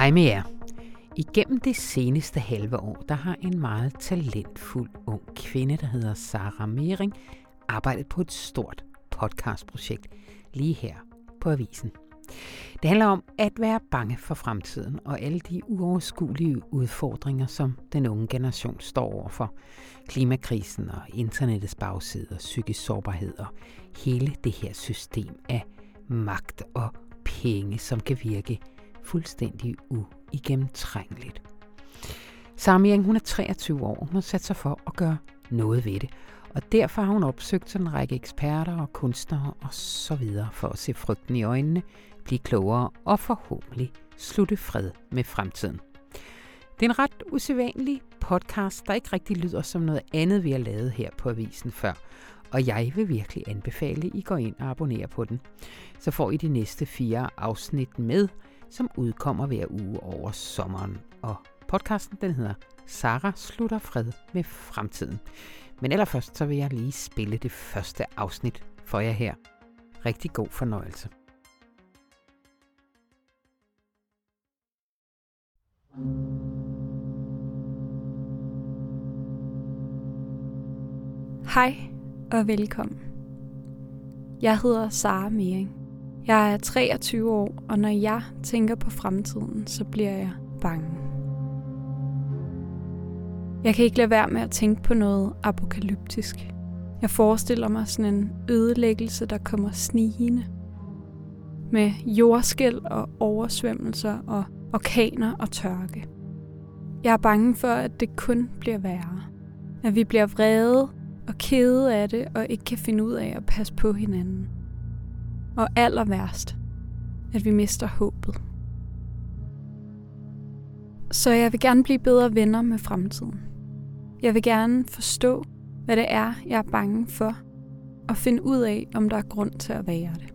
Hej med jer. Igennem det seneste halve år, der har en meget talentfuld ung kvinde, der hedder Sara Mering, arbejdet på et stort podcastprojekt lige her på Avisen. Det handler om at være bange for fremtiden og alle de uoverskuelige udfordringer, som den unge generation står overfor. Klimakrisen og internettets bagside og psykisk sårbarhed og hele det her system af magt og penge, som kan virke fuldstændig uigennemtrængeligt. Samiang, hun er 23 år, hun har sat sig for at gøre noget ved det, og derfor har hun opsøgt en række eksperter og kunstnere og så videre for at se frygten i øjnene, blive klogere og forhåbentlig slutte fred med fremtiden. Det er en ret usædvanlig podcast, der ikke rigtig lyder som noget andet, vi har lavet her på Avisen før. Og jeg vil virkelig anbefale, at I går ind og abonnerer på den. Så får I de næste fire afsnit med, som udkommer hver uge over sommeren. Og podcasten den hedder Sara slutter fred med fremtiden. Men allerførst så vil jeg lige spille det første afsnit for jer her. Rigtig god fornøjelse. Hej og velkommen. Jeg hedder Sara Mering. Jeg er 23 år, og når jeg tænker på fremtiden, så bliver jeg bange. Jeg kan ikke lade være med at tænke på noget apokalyptisk. Jeg forestiller mig sådan en ødelæggelse, der kommer snigende. Med jordskæl og oversvømmelser og orkaner og tørke. Jeg er bange for, at det kun bliver værre. At vi bliver vrede og kede af det og ikke kan finde ud af at passe på hinanden. Og aller værst, at vi mister håbet. Så jeg vil gerne blive bedre venner med fremtiden. Jeg vil gerne forstå, hvad det er, jeg er bange for, og finde ud af, om der er grund til at være det.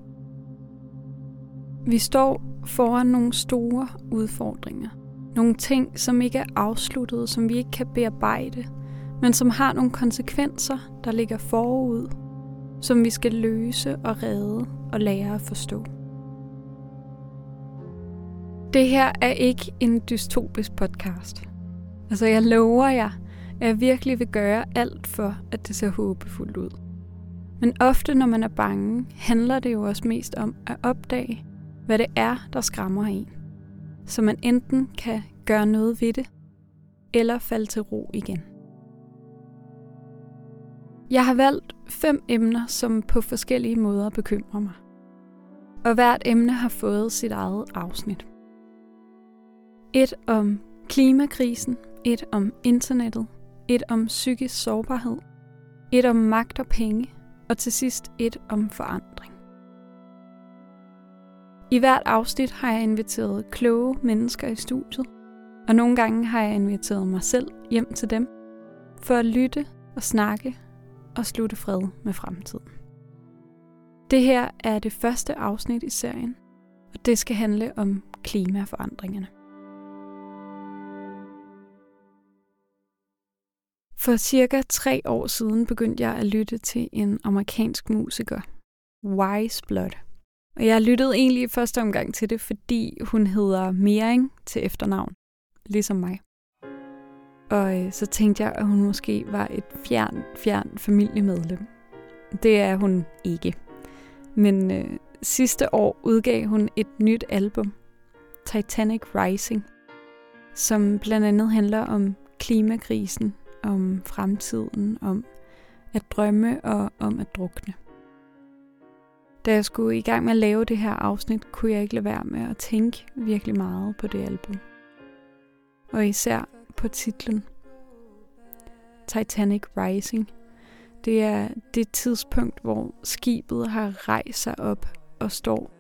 Vi står foran nogle store udfordringer. Nogle ting, som ikke er afsluttet, som vi ikke kan bearbejde, men som har nogle konsekvenser, der ligger forud, som vi skal løse og redde og lære at forstå. Det her er ikke en dystopisk podcast. Altså jeg lover jer, at jeg virkelig vil gøre alt for, at det ser håbefuldt ud. Men ofte, når man er bange, handler det jo også mest om at opdage, hvad det er, der skræmmer en. Så man enten kan gøre noget ved det, eller falde til ro igen. Jeg har valgt fem emner, som på forskellige måder bekymrer mig. Og hvert emne har fået sit eget afsnit. Et om klimakrisen, et om internettet, et om psykisk sårbarhed, et om magt og penge, og til sidst et om forandring. I hvert afsnit har jeg inviteret kloge mennesker i studiet, og nogle gange har jeg inviteret mig selv hjem til dem, for at lytte og snakke og slutte fred med fremtiden. Det her er det første afsnit i serien, og det skal handle om klimaforandringerne. For cirka tre år siden begyndte jeg at lytte til en amerikansk musiker, Wise Blood. Og jeg lyttede egentlig i første omgang til det, fordi hun hedder Mering til efternavn, ligesom mig. Og øh, så tænkte jeg, at hun måske var et fjern, fjern familiemedlem. Det er hun ikke. Men øh, sidste år udgav hun et nyt album, Titanic Rising, som blandt andet handler om klimakrisen, om fremtiden, om at drømme og om at drukne. Da jeg skulle i gang med at lave det her afsnit, kunne jeg ikke lade være med at tænke virkelig meget på det album. Og især på titlen Titanic Rising. Det er det tidspunkt, hvor skibet har rejst sig op og står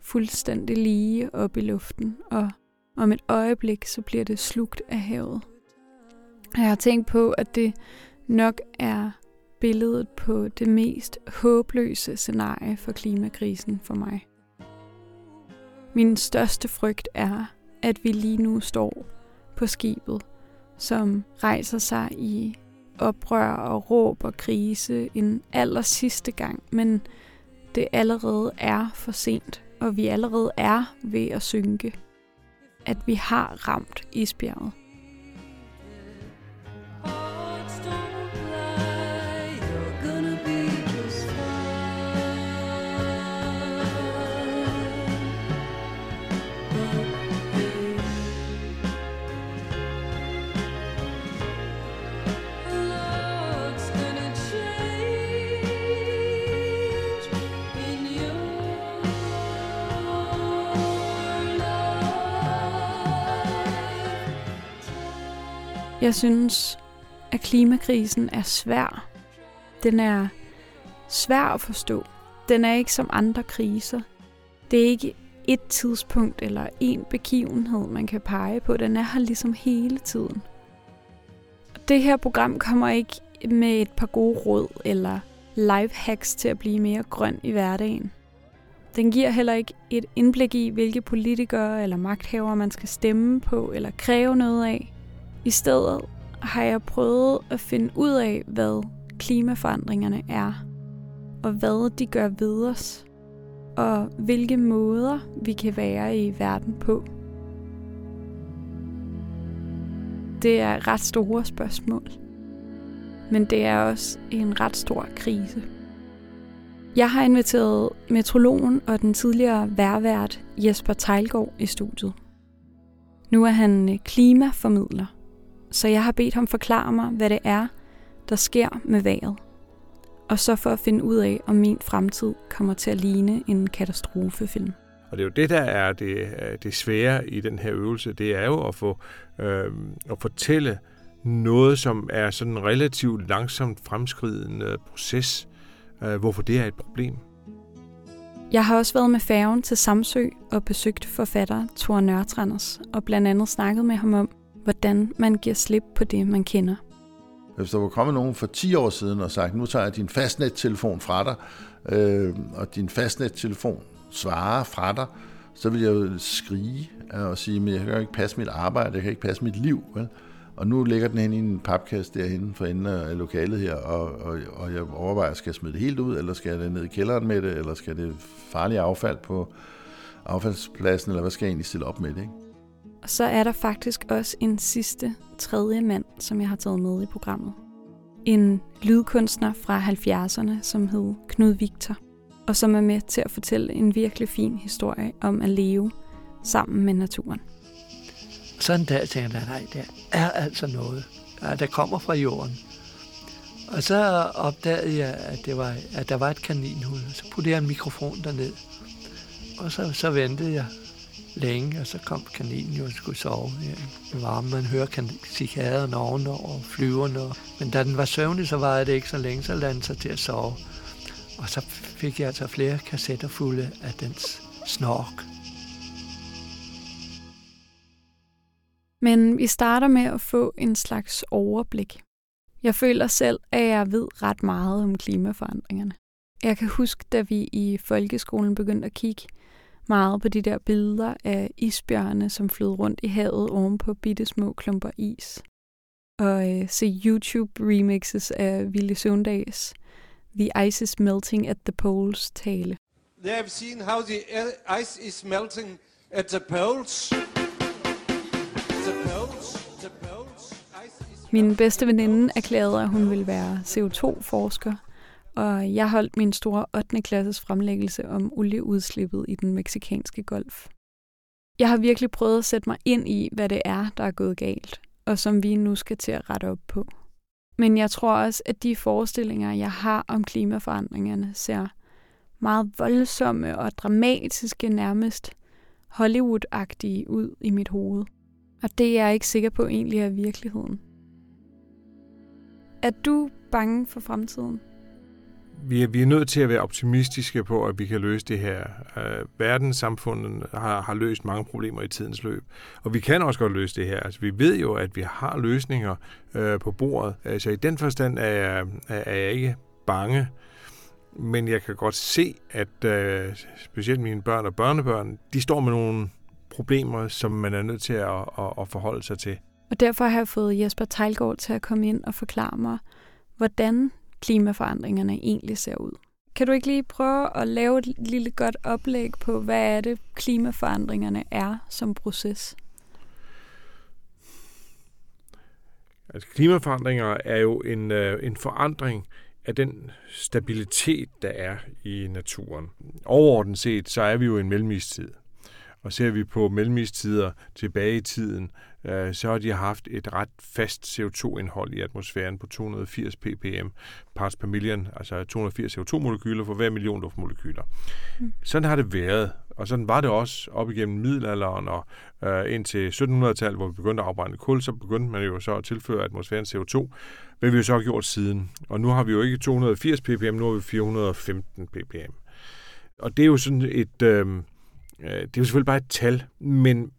fuldstændig lige op i luften, og om et øjeblik så bliver det slugt af havet. Jeg har tænkt på, at det nok er billedet på det mest håbløse scenarie for klimakrisen for mig. Min største frygt er, at vi lige nu står på skibet, som rejser sig i oprør og råb og krise en aller sidste gang, men det allerede er for sent, og vi allerede er ved at synke. at vi har ramt isbjerget. Jeg synes, at klimakrisen er svær. Den er svær at forstå. Den er ikke som andre kriser. Det er ikke et tidspunkt eller en begivenhed, man kan pege på. Den er her ligesom hele tiden. Det her program kommer ikke med et par gode råd eller life hacks til at blive mere grøn i hverdagen. Den giver heller ikke et indblik i, hvilke politikere eller magthavere man skal stemme på eller kræve noget af. I stedet har jeg prøvet at finde ud af, hvad klimaforandringerne er, og hvad de gør ved os, og hvilke måder vi kan være i verden på. Det er ret store spørgsmål, men det er også en ret stor krise. Jeg har inviteret metrologen og den tidligere værvært Jesper Tejlgaard i studiet. Nu er han øh, klimaformidler så jeg har bedt ham forklare mig, hvad det er, der sker med vejret. Og så for at finde ud af, om min fremtid kommer til at ligne en katastrofefilm. Og det er jo det, der er det, det svære i den her øvelse. Det er jo at få øh, at fortælle noget, som er sådan en relativt langsomt fremskridende proces, øh, hvorfor det er et problem. Jeg har også været med færgen til Samsø og besøgt forfatter Thor Nørtranders, og blandt andet snakket med ham om, hvordan man giver slip på det, man kender. Hvis der var kommet nogen for 10 år siden og sagt, nu tager jeg din fastnettelefon fra dig, øh, og din fastnettelefon svarer fra dig, så vil jeg jo skrige og sige, men jeg kan ikke passe mit arbejde, jeg kan ikke passe mit liv. Vel? Og nu ligger den hen i en papkasse derhen for enden af lokalet her, og, og, og jeg overvejer, skal jeg smide det helt ud, eller skal jeg det ned i kælderen med det, eller skal det farlige affald på affaldspladsen, eller hvad skal jeg egentlig stille op med det? Ikke? Så er der faktisk også en sidste tredje mand, som jeg har taget med i programmet. En lydkunstner fra 70'erne, som hed Knud Victor, og som er med til at fortælle en virkelig fin historie om at leve sammen med naturen. Sådan en tænker jeg, nej, der er altså noget, der kommer fra jorden. Og så opdagede jeg, at, det var, at der var et kaninhul. Så puttede jeg en mikrofon derned. Og så, så ventede jeg længe, og så kom kaninen jo og skulle sove i varme. Man hører cikaderne ovenover og flyverne. Men da den var søvnig, så var det ikke så længe, så landede den sig til at sove. Og så fik jeg altså flere kassetter fulde af dens snork. Men vi starter med at få en slags overblik. Jeg føler selv, at jeg ved ret meget om klimaforandringerne. Jeg kan huske, da vi i folkeskolen begyndte at kigge meget på de der billeder af isbjørne, som flød rundt i havet oven på bitte små klumper is. Og øh, se YouTube-remixes af Ville Søvndags The Ice is Melting at the Poles tale. They have seen how the ice is melting at the poles. The poles, the Min bedste veninde erklærede, at hun ville være CO2-forsker, og jeg holdt min store 8. klasses fremlæggelse om olieudslippet i den meksikanske golf. Jeg har virkelig prøvet at sætte mig ind i, hvad det er, der er gået galt, og som vi nu skal til at rette op på. Men jeg tror også, at de forestillinger, jeg har om klimaforandringerne, ser meget voldsomme og dramatiske, nærmest Hollywood-agtige ud i mit hoved. Og det er jeg ikke sikker på egentlig er virkeligheden. Er du bange for fremtiden? Vi er, vi er nødt til at være optimistiske på, at vi kan løse det her. Øh, verdenssamfundet har, har løst mange problemer i tidens løb, og vi kan også godt løse det her. Altså, vi ved jo, at vi har løsninger øh, på bordet, så altså, i den forstand er jeg, er jeg ikke bange. Men jeg kan godt se, at øh, specielt mine børn og børnebørn, de står med nogle problemer, som man er nødt til at, at, at forholde sig til. Og derfor har jeg fået Jesper Tejlgaard til at komme ind og forklare mig, hvordan klimaforandringerne egentlig ser ud. Kan du ikke lige prøve at lave et lille godt oplæg på, hvad er det, klimaforandringerne er som proces? Altså, klimaforandringer er jo en, øh, en forandring af den stabilitet, der er i naturen. Overordnet set, så er vi jo i en mellemistid. Og ser vi på mellemistider tilbage i tiden, øh, så har de haft et ret fast CO2-indhold i atmosfæren på 280 ppm parts per million, altså 280 CO2-molekyler for hver million luftmolekyler. Mm. Sådan har det været, og sådan var det også op igennem middelalderen og øh, indtil 1700-tallet, hvor vi begyndte at afbrænde kul, så begyndte man jo så at tilføre atmosfæren CO2, hvad vi jo så har gjort siden. Og nu har vi jo ikke 280 ppm, nu har vi 415 ppm. Og det er jo sådan et... Øh, det er jo selvfølgelig bare et tal, men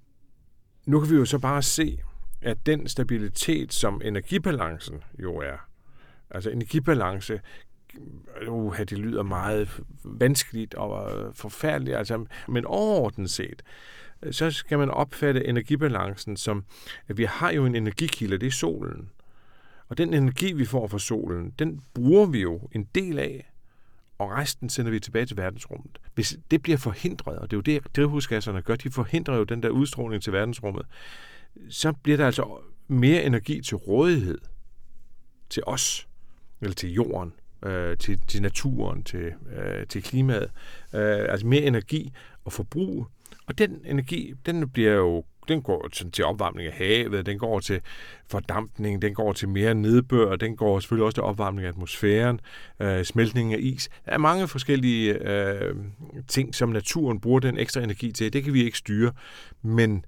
nu kan vi jo så bare se, at den stabilitet, som energibalancen jo er, altså energibalance, uha, det lyder meget vanskeligt og forfærdeligt, altså, men overordnet set, så skal man opfatte energibalancen som, at vi har jo en energikilde, det er solen. Og den energi, vi får fra solen, den bruger vi jo en del af og resten sender vi tilbage til verdensrummet. Hvis det bliver forhindret, og det er jo det, drivhusgasserne gør, de forhindrer jo den der udstråling til verdensrummet, så bliver der altså mere energi til rådighed til os, eller til jorden, øh, til, til naturen, til, øh, til klimaet. Øh, altså mere energi at forbruge. Og den energi, den bliver jo den går til opvarmning af havet, den går til fordampning, den går til mere nedbør, den går selvfølgelig også til opvarmning af atmosfæren, øh, smeltning af is. Der er mange forskellige øh, ting, som naturen bruger den ekstra energi til. Det kan vi ikke styre, men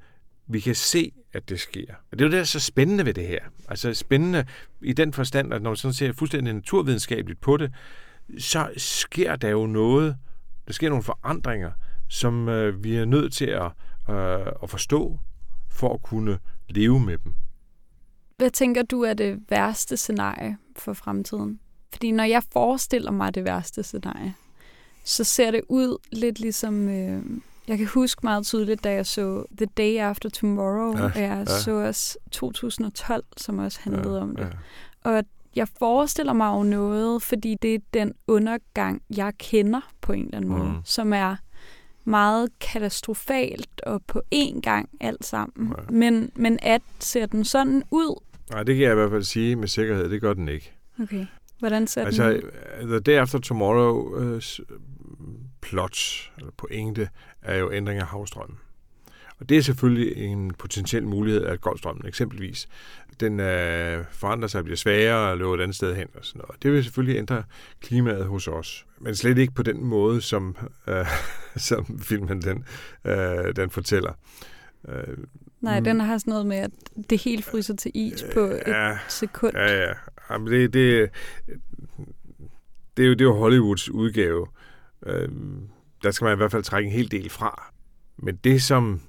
vi kan se, at det sker. Og det er jo det, der er så spændende ved det her. Altså spændende i den forstand, at når man sådan ser fuldstændig naturvidenskabeligt på det, så sker der jo noget, der sker nogle forandringer, som øh, vi er nødt til at, øh, at forstå, for at kunne leve med dem. Hvad tænker du er det værste scenarie for fremtiden? Fordi når jeg forestiller mig det værste scenarie, så ser det ud lidt ligesom... Øh, jeg kan huske meget tydeligt, da jeg så The Day After Tomorrow, ja, og jeg ja. så også 2012, som også handlede ja, om det. Ja. Og jeg forestiller mig jo noget, fordi det er den undergang, jeg kender på en eller anden måde, mm. som er meget katastrofalt og på én gang alt sammen. Ja. Men, men at ser den sådan ud? Nej, det kan jeg i hvert fald sige med sikkerhed. Det gør den ikke. Okay. Hvordan ser altså, den ud? The Day After Tomorrow plot, eller pointe, er jo ændring af havstrømmen. Og det er selvfølgelig en potentiel mulighed, at Golfstrømmen eksempelvis, den øh, forandrer sig og bliver sværere og løber et andet sted hen og sådan noget. Det vil selvfølgelig ændre klimaet hos os, men slet ikke på den måde, som, øh, som filmen den, øh, den fortæller. Øh, Nej, mm. den har sådan noget med, at det helt fryser til is på et ja, sekund. Ja, ja. Jamen, det, det, det, er jo, det er jo Hollywoods udgave. Øh, der skal man i hvert fald trække en hel del fra. Men det, som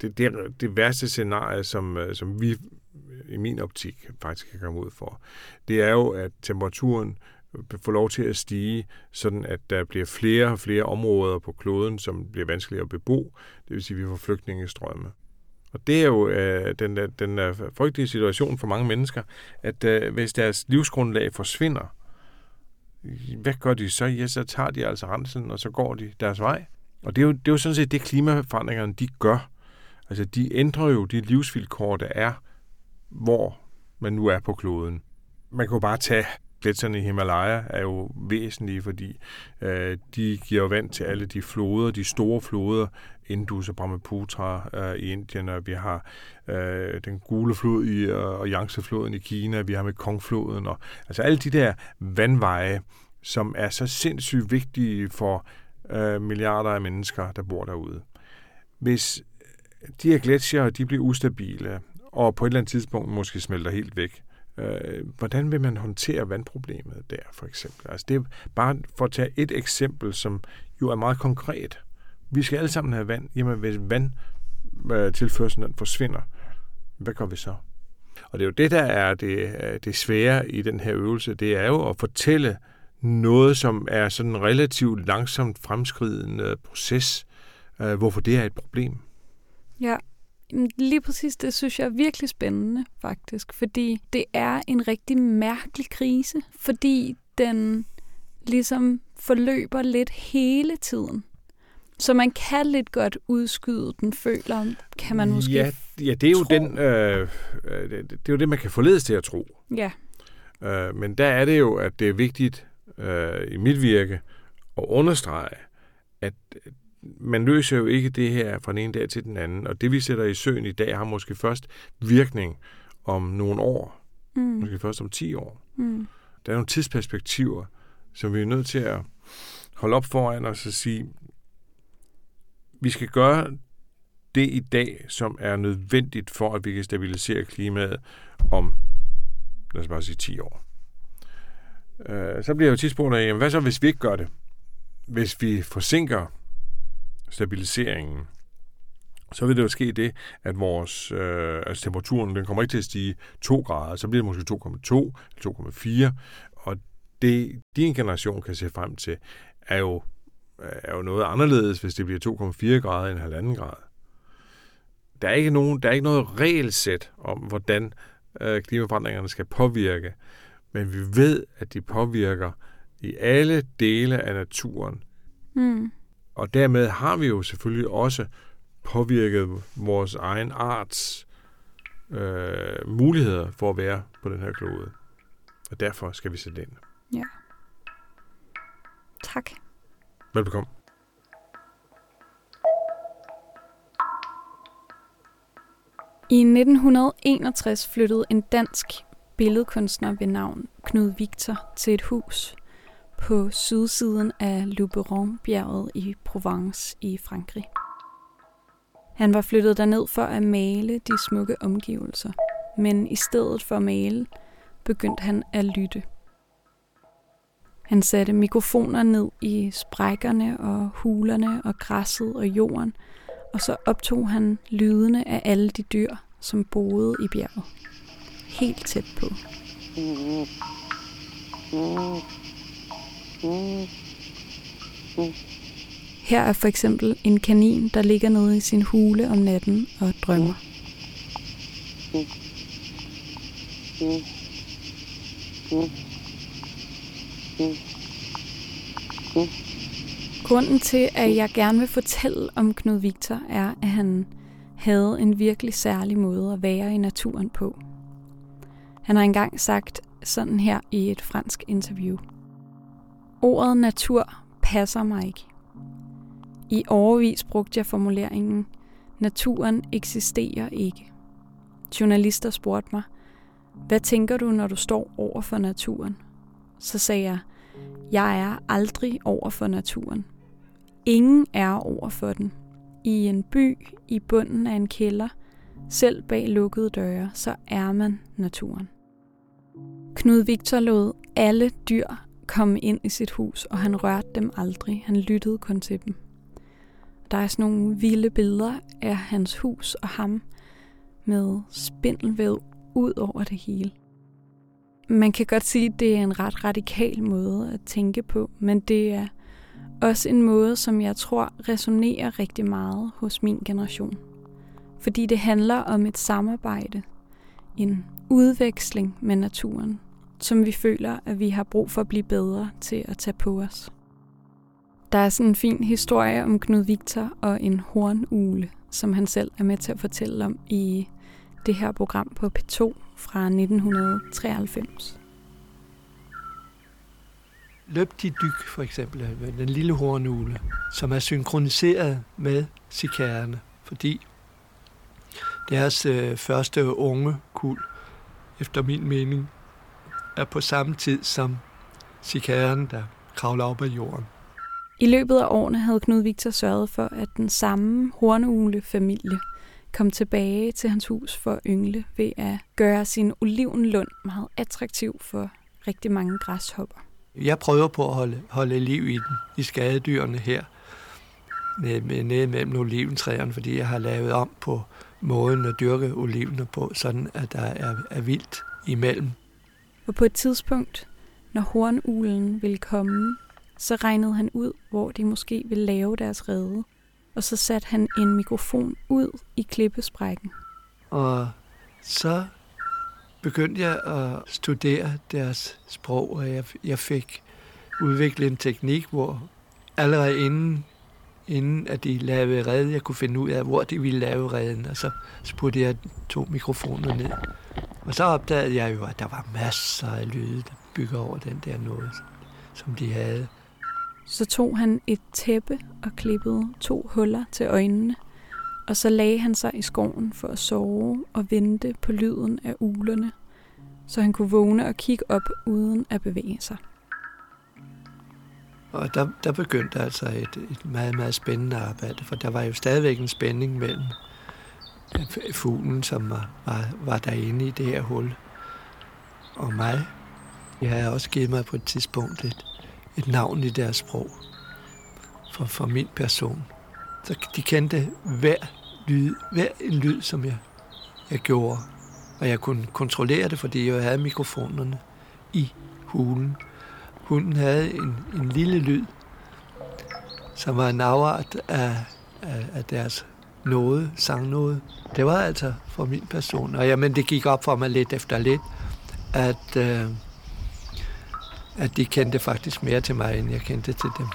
det, det, det værste scenarie, som, øh, som vi øh, i min optik faktisk kan komme ud for, det er jo, at temperaturen øh, får lov til at stige, sådan at der bliver flere og flere områder på kloden, som bliver vanskeligere at bebo. Det vil sige, at vi får flygtningestrømme. Og det er jo øh, den, den der frygtelige situation for mange mennesker, at øh, hvis deres livsgrundlag forsvinder, hvad gør de så? Ja, så tager de altså rensen, og så går de deres vej. Og det er jo, det er jo sådan set det, klimaforandringerne de gør. Altså, de ændrer jo de livsvilkår, der er, hvor man nu er på kloden. Man kan jo bare tage gletsjerne i Himalaya er jo væsentlige, fordi øh, de giver vand til alle de floder, de store floder, Indus og Brahmaputra øh, i Indien, og vi har øh, den gule flod i, øh, og Yangtze-floden i Kina, vi har med Kongfloden, og altså alle de der vandveje, som er så sindssygt vigtige for øh, milliarder af mennesker, der bor derude. Hvis de her gletsjer, de bliver ustabile, og på et eller andet tidspunkt måske smelter helt væk, øh, hvordan vil man håndtere vandproblemet der, for eksempel? Altså det er bare for at tage et eksempel, som jo er meget konkret. Vi skal alle sammen have vand. Jamen, hvis vandtilførselen øh, forsvinder, hvad gør vi så? Og det er jo det, der er det, øh, det svære i den her øvelse. Det er jo at fortælle noget, som er sådan en relativt langsomt fremskridende proces, øh, hvorfor det er et problem. Ja, lige præcis det synes jeg er virkelig spændende, faktisk. Fordi det er en rigtig mærkelig krise, fordi den ligesom forløber lidt hele tiden. Så man kan lidt godt udskyde den, føler kan man måske Ja, ja det er jo tro. den, øh, øh, det, det er jo det, man kan forledes til at tro. Ja, Øh, men der er det jo, at det er vigtigt øh, i mit virke at understrege, at man løser jo ikke det her fra den ene dag til den anden, og det vi sætter i søen i dag har måske først virkning om nogle år, mm, måske først om 10 år. mm, Der er nogle tidsperspektiver, som vi er nødt til at holde op foran os og sige, vi skal gøre det i dag, som er nødvendigt for, at vi kan stabilisere klimaet om, lad os bare sige, 10 år. Øh, så bliver jeg jo tit spurgt af, hvad så, hvis vi ikke gør det? Hvis vi forsinker stabiliseringen, så vil det jo ske det, at vores øh, altså temperaturen den kommer ikke til at stige 2 grader, så bliver det måske 2,2 eller 2,4, og det din generation kan se frem til, er jo, er jo noget anderledes, hvis det bliver 2,4 grader end 1,5 grad. Der er ikke, nogen, der er ikke noget regelsæt om, hvordan øh, klimaforandringerne skal påvirke, men vi ved, at de påvirker i alle dele af naturen, mm, og dermed har vi jo selvfølgelig også påvirket vores egen arts øh, muligheder for at være på den her klode. Og derfor skal vi sætte ind. tak. Velbekomme. I 1961 flyttede en dansk billedkunstner ved navn Knud Victor til et hus på sydsiden af Luberon-bjerget i Provence i Frankrig. Han var flyttet derned for at male de smukke omgivelser, men i stedet for at male, begyndte han at lytte. Han satte mikrofoner ned i sprækkerne og hulerne og græsset og jorden, og så optog han lydene af alle de dyr, som boede i bjerget. Helt tæt på. Mm. Mm. Her er for eksempel en kanin, der ligger nede i sin hule om natten og drømmer. Grunden til, at jeg gerne vil fortælle om Knud Victor, er, at han havde en virkelig særlig måde at være i naturen på. Han har engang sagt sådan her i et fransk interview. Ordet natur passer mig ikke. I overvis brugte jeg formuleringen, naturen eksisterer ikke. Journalister spurgte mig, hvad tænker du, når du står over for naturen? Så sagde jeg, jeg er aldrig over for naturen. Ingen er over for den. I en by, i bunden af en kælder, selv bag lukkede døre, så er man naturen. Knud Victor lod alle dyr komme ind i sit hus, og han rørte dem aldrig. Han lyttede kun til dem. Der er sådan nogle vilde billeder af hans hus og ham med spindelvæv ud over det hele. Man kan godt sige, at det er en ret radikal måde at tænke på, men det er også en måde, som jeg tror resonerer rigtig meget hos min generation. Fordi det handler om et samarbejde, en udveksling med naturen, som vi føler, at vi har brug for at blive bedre til at tage på os. Der er sådan en fin historie om Knud Victor og en hornugle, som han selv er med til at fortælle om i det her program på P2 fra 1993. Løbtidyk for eksempel, den lille hornugle, som er synkroniseret med cikærerne, fordi deres øh, første unge kul, efter min mening, er på samme tid som cikærerne, der kravler op af jorden. I løbet af årene havde Knud Victor sørget for, at den samme hornugle-familie kom tilbage til hans hus for at yngle ved at gøre sin olivenlund meget attraktiv for rigtig mange græshopper. Jeg prøver på at holde, holde liv i den, i skadedyrene her, nede, nede mellem oliventræerne, fordi jeg har lavet om på måden at dyrke olivene på, sådan at der er, er vildt imellem. Og på et tidspunkt, når hornulen ville komme, så regnede han ud, hvor de måske ville lave deres rede. Og så satte han en mikrofon ud i klippesprækken. Og så begyndte jeg at studere deres sprog, og jeg, jeg fik udviklet en teknik, hvor allerede inden inden at de lavede redden. Jeg kunne finde ud af, hvor de ville lave redden, og så spurgte jeg to mikrofoner ned. Og så opdagede jeg jo, at der var masser af lyde, der bygger over den der noget, som de havde. Så tog han et tæppe og klippede to huller til øjnene, og så lagde han sig i skoven for at sove og vente på lyden af ulerne, så han kunne vågne og kigge op uden at bevæge sig. Og der, der begyndte altså et, et meget, meget spændende arbejde, for der var jo stadigvæk en spænding mellem fuglen, som var, var, var derinde i det her hul, og mig. Jeg havde også givet mig på et tidspunkt et, et navn i deres sprog for, for min person. Så de kendte hver lyd, hver en lyd, som jeg, jeg gjorde. Og jeg kunne kontrollere det, fordi jeg havde mikrofonerne i hulen. Hunden havde en, en lille lyd, som var en afart af, af, af deres noget, sang noget. Det var altså for min person. Og jamen, det gik op for mig lidt efter lidt, at, øh, at de kendte faktisk mere til mig, end jeg kendte til dem.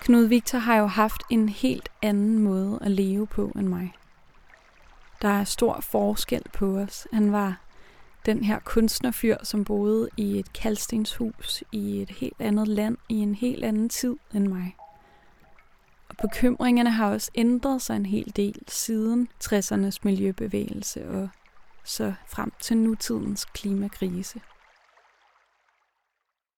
Knud Victor har jo haft en helt anden måde at leve på end mig. Der er stor forskel på os. Han var den her kunstnerfyr, som boede i et kaldstenshus i et helt andet land i en helt anden tid end mig. Og bekymringerne har også ændret sig en hel del siden 60'ernes miljøbevægelse og så frem til nutidens klimakrise.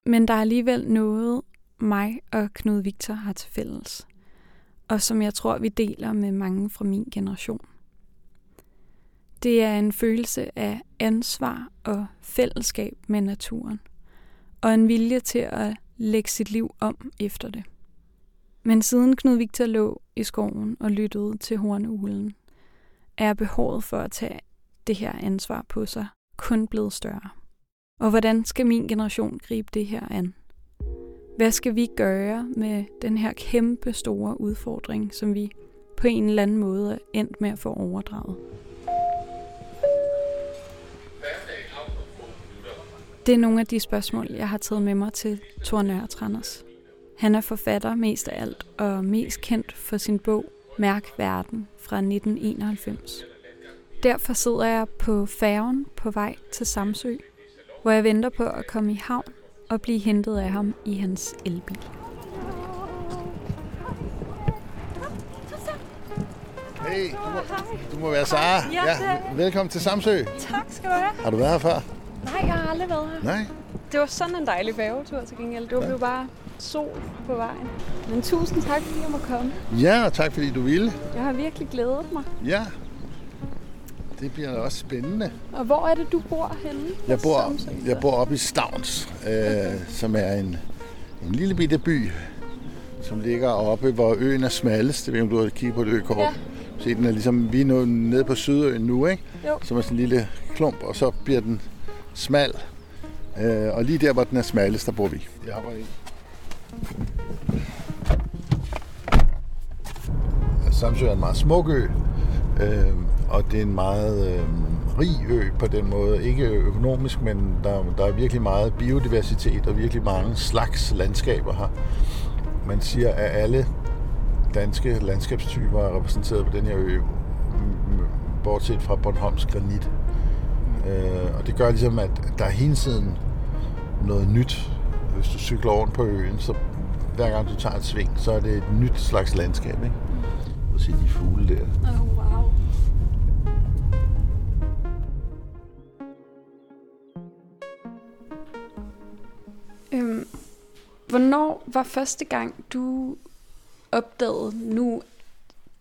Men der er alligevel noget, mig og Knud Victor har til fælles, og som jeg tror, vi deler med mange fra min generation. Det er en følelse af ansvar og fællesskab med naturen, og en vilje til at lægge sit liv om efter det. Men siden Knud Victor lå i skoven og lyttede til hornuglen, er behovet for at tage det her ansvar på sig kun blevet større. Og hvordan skal min generation gribe det her an? Hvad skal vi gøre med den her kæmpe store udfordring, som vi på en eller anden måde er endt med at få overdraget? Det er nogle af de spørgsmål, jeg har taget med mig til Thor Nørretranders. Han er forfatter mest af alt og mest kendt for sin bog Mærk Verden fra 1991. Derfor sidder jeg på færgen på vej til Samsø, hvor jeg venter på at komme i havn og blive hentet af ham i hans elbil. Hey, du må, du må være Sara. Ja, velkommen til Samsø. Tak skal du have. Har du været her før? Nej, jeg har aldrig været her. Nej. Det var sådan en dejlig færgetur til gengæld. Det var jo bare sol på vejen. Men tusind tak, fordi jeg må komme. Ja, og tak fordi du ville. Jeg har virkelig glædet mig. Ja. Det bliver da også spændende. Og hvor er det, du bor henne? Jeg bor, Samsø? jeg bor oppe i Stavns, øh, som er en, en lille bitte by, som ligger oppe, hvor øen er smallest. Det ved du har kigget på et økort. Ja. Se, den er ligesom, vi er nede på Sydøen nu, ikke? Jo. Som er sådan en lille klump, og så bliver den smal. Øh, og lige der, hvor den er smallest, der bor vi. Jeg arbejder i. Samsø er en meget smuk ø, øh, og det er en meget øh, rig ø på den måde. Ikke økonomisk, men der, der er virkelig meget biodiversitet og virkelig mange slags landskaber her. Man siger, at alle danske landskabstyper er repræsenteret på den her ø, bortset fra Bornholms granit. Øh, og det gør ligesom, at der er hele tiden noget nyt. Hvis du cykler oven på øen, så hver gang du tager et sving, så er det et nyt slags landskab. Ikke? Og se de fugle der. Oh, wow. Øhm, hvornår var første gang, du opdagede nu,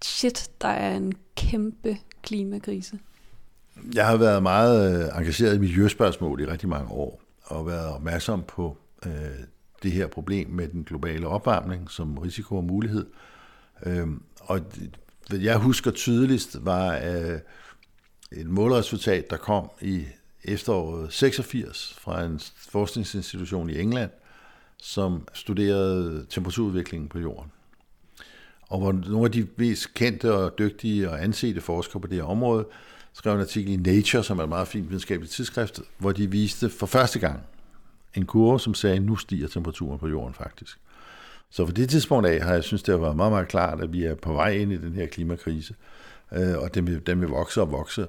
shit, der er en kæmpe klimakrise? Jeg har været meget øh, engageret i miljøspørgsmål i rigtig mange år, og været opmærksom på øh, det her problem med den globale opvarmning som risiko og mulighed. Øh, og det, hvad jeg husker tydeligst var øh, et målresultat, der kom i efteråret 86 fra en forskningsinstitution i England, som studerede temperaturudviklingen på jorden. Og hvor nogle af de mest kendte og dygtige og ansete forskere på det her område skrev en artikel i Nature, som er et meget fint videnskabeligt tidsskrift, hvor de viste for første gang, En kurve, som sagde, at nu stiger temperaturen på jorden faktisk. Så for det tidspunkt af har jeg synes, det har været meget, meget klart, at vi er på vej ind i den her klimakrise, øh, og den vil, den vil vokse og vokse.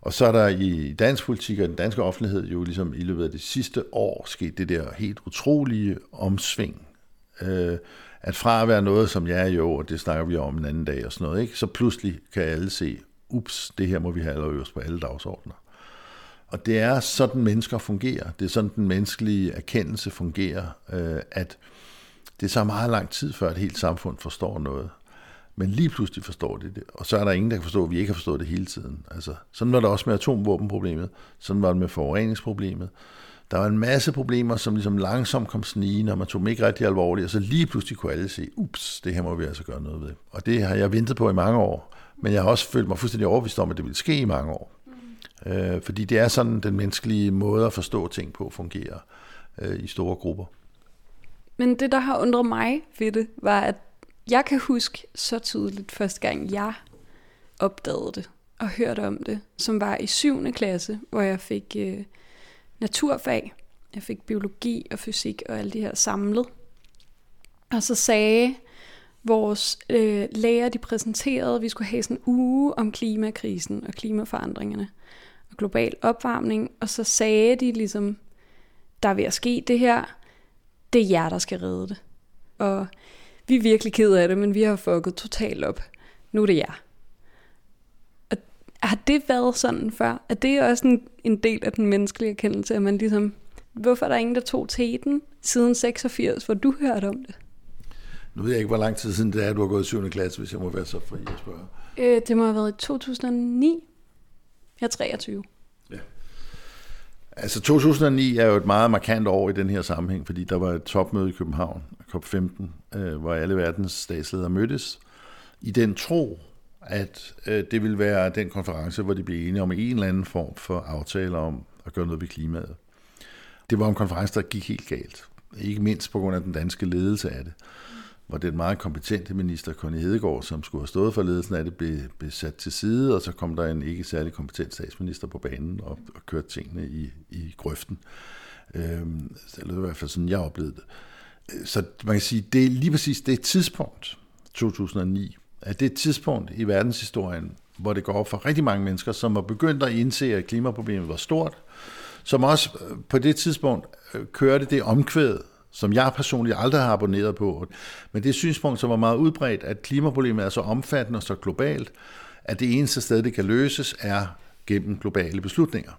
Og så er der i dansk politik og den danske offentlighed jo ligesom i løbet af det sidste år sket det der helt utrolige omsving. Øh, at fra at være noget, som jeg er jo, og det snakker vi om en anden dag og sådan noget, ikke? så pludselig kan alle se, ups, det her må vi have allerøverst på alle dagsordner. Og det er sådan, mennesker fungerer. Det er sådan, den menneskelige erkendelse fungerer, øh, at det så meget lang tid, før et helt samfund forstår noget. Men lige pludselig forstår de det, og så er der ingen, der kan forstå, at vi ikke har forstået det hele tiden. Altså, sådan var det også med atomvåbenproblemet, sådan var det med forureningsproblemet. Der var en masse problemer, som ligesom langsomt kom snigende, og man tog dem ikke rigtig alvorligt, og så lige pludselig kunne alle se, ups, det her må vi altså gøre noget ved. Og det har jeg ventet på i mange år, men jeg har også følt mig fuldstændig overbevist om, at det ville ske i mange år. Mm. Øh, fordi det er sådan, den menneskelige måde at forstå ting på fungerer øh, i store grupper. Men det, der har undret mig ved det, var, at jeg kan huske så tydeligt første gang, jeg opdagede det og hørte om det, som var i 7. klasse, hvor jeg fik øh, naturfag. Jeg fik biologi og fysik og alle de her samlet. Og så sagde vores øh, lærer, de præsenterede, at vi skulle have sådan en uge om klimakrisen og klimaforandringerne og global opvarmning. Og så sagde de ligesom, der er ved at ske det her, det er jer, der skal redde det. Og vi er virkelig ked af det, men vi har fucket totalt op. Nu er det jer. Og har det været sådan før? Er det også en, en del af den menneskelige erkendelse, at man ligesom, hvorfor er der ingen, der tog teten siden 86, hvor du hørte om det? Nu ved jeg ikke, hvor lang tid siden det er, du har gået i 7. klasse, hvis jeg må være så fri at spørge. Øh, det må have været i 2009. Jeg er 23. Altså 2009 er jo et meget markant år i den her sammenhæng, fordi der var et topmøde i København, COP15, øh, hvor alle verdens statsledere mødtes, i den tro, at øh, det ville være den konference, hvor de blev enige om en eller anden form for aftaler om at gøre noget ved klimaet. Det var en konference, der gik helt galt. Ikke mindst på grund af den danske ledelse af det hvor den meget kompetente minister, Conny Hedegaard, som skulle have stået for ledelsen af det, blev, blev sat til side, og så kom der en ikke særlig kompetent statsminister på banen og, og kørte tingene i, i grøften. Øhm, eller i hvert fald sådan, jeg oplevede det. Øh, så man kan sige, det er lige præcis det tidspunkt, 2009, at det er et tidspunkt i verdenshistorien, hvor det går op for rigtig mange mennesker, som har begyndt at indse, at klimaproblemet var stort, som også øh, på det tidspunkt øh, kørte det omkvæd, som jeg personligt aldrig har abonneret på. Men det synspunkt, som var meget udbredt, at klimaproblemet er så omfattende og så globalt, at det eneste sted, det kan løses, er gennem globale beslutninger.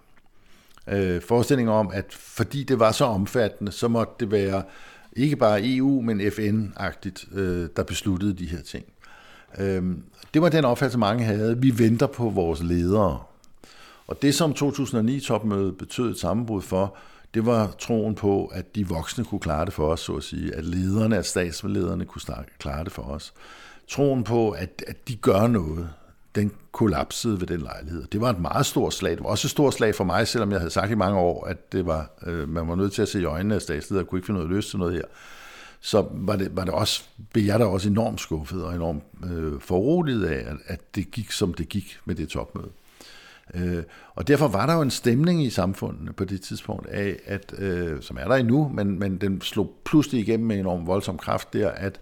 Øh, forestillingen om, at fordi det var så omfattende, så måtte det være ikke bare EU, men FN-agtigt, øh, der besluttede de her ting. Øh, det var den opfattelse, mange havde. Vi venter på vores ledere. Og det, som 2009-topmødet betød et sammenbrud for, det var troen på, at de voksne kunne klare det for os, så at sige, at lederne, at statslederne kunne klare det for os. Troen på, at, at de gør noget, den kollapsede ved den lejlighed. Det var et meget stort slag. Det var også et stort slag for mig, selvom jeg havde sagt i mange år, at det var, øh, man var nødt til at se i øjnene af statsledere, kunne ikke finde noget løs til noget her. Så var det, var det også, blev jeg da også enormt skuffet og enormt øh, foruroliget af, at, at det gik, som det gik med det topmøde. Øh, og derfor var der jo en stemning i samfundet på det tidspunkt af, at, øh, som er der endnu, men, men den slog pludselig igennem med en enorm voldsom kraft der, at,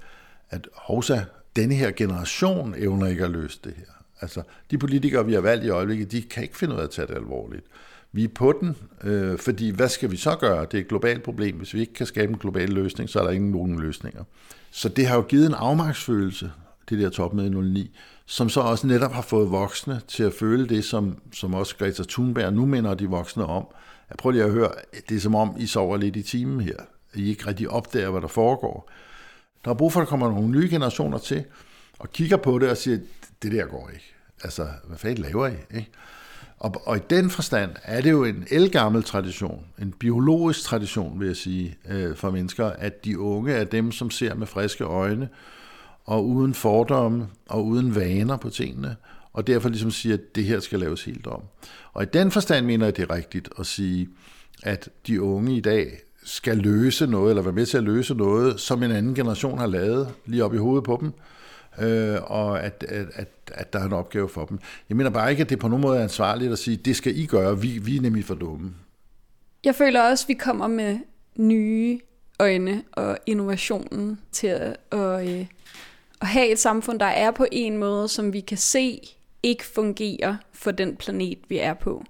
at Hosa, denne her generation evner ikke at løse det her. Altså, de politikere, vi har valgt i øjeblikket, de kan ikke finde ud af at tage det alvorligt. Vi er på den, øh, fordi hvad skal vi så gøre? Det er et globalt problem. Hvis vi ikke kan skabe en global løsning, så er der ingen nogen løsninger. Så det har jo givet en afmagtsfølelse, det der topmøde i 09, som så også netop har fået voksne til at føle det, som, som også Greta Thunberg nu minder de voksne om. Jeg prøver lige at høre, det er som om, I sover lidt i timen her. I ikke rigtig opdager, hvad der foregår. Der er brug for, at der kommer nogle nye generationer til, og kigger på det og siger, det der går ikke. Altså, hvad fanden laver I? Ikke? Og, og i den forstand er det jo en elgammel tradition, en biologisk tradition, vil jeg sige, øh, for mennesker, at de unge er dem, som ser med friske øjne, og uden fordomme og uden vaner på tingene, og derfor ligesom siger, at det her skal laves helt om. Og i den forstand mener jeg, det er rigtigt at sige, at de unge i dag skal løse noget, eller være med til at løse noget, som en anden generation har lavet lige op i hovedet på dem, øh, og at, at, at, at der er en opgave for dem. Jeg mener bare ikke, at det på nogen måde er ansvarligt at sige, det skal I gøre, vi, vi er nemlig for dumme. Jeg føler også, at vi kommer med nye øjne og innovationen til at, at, øh, at have et samfund, der er på en måde, som vi kan se ikke fungerer for den planet, vi er på.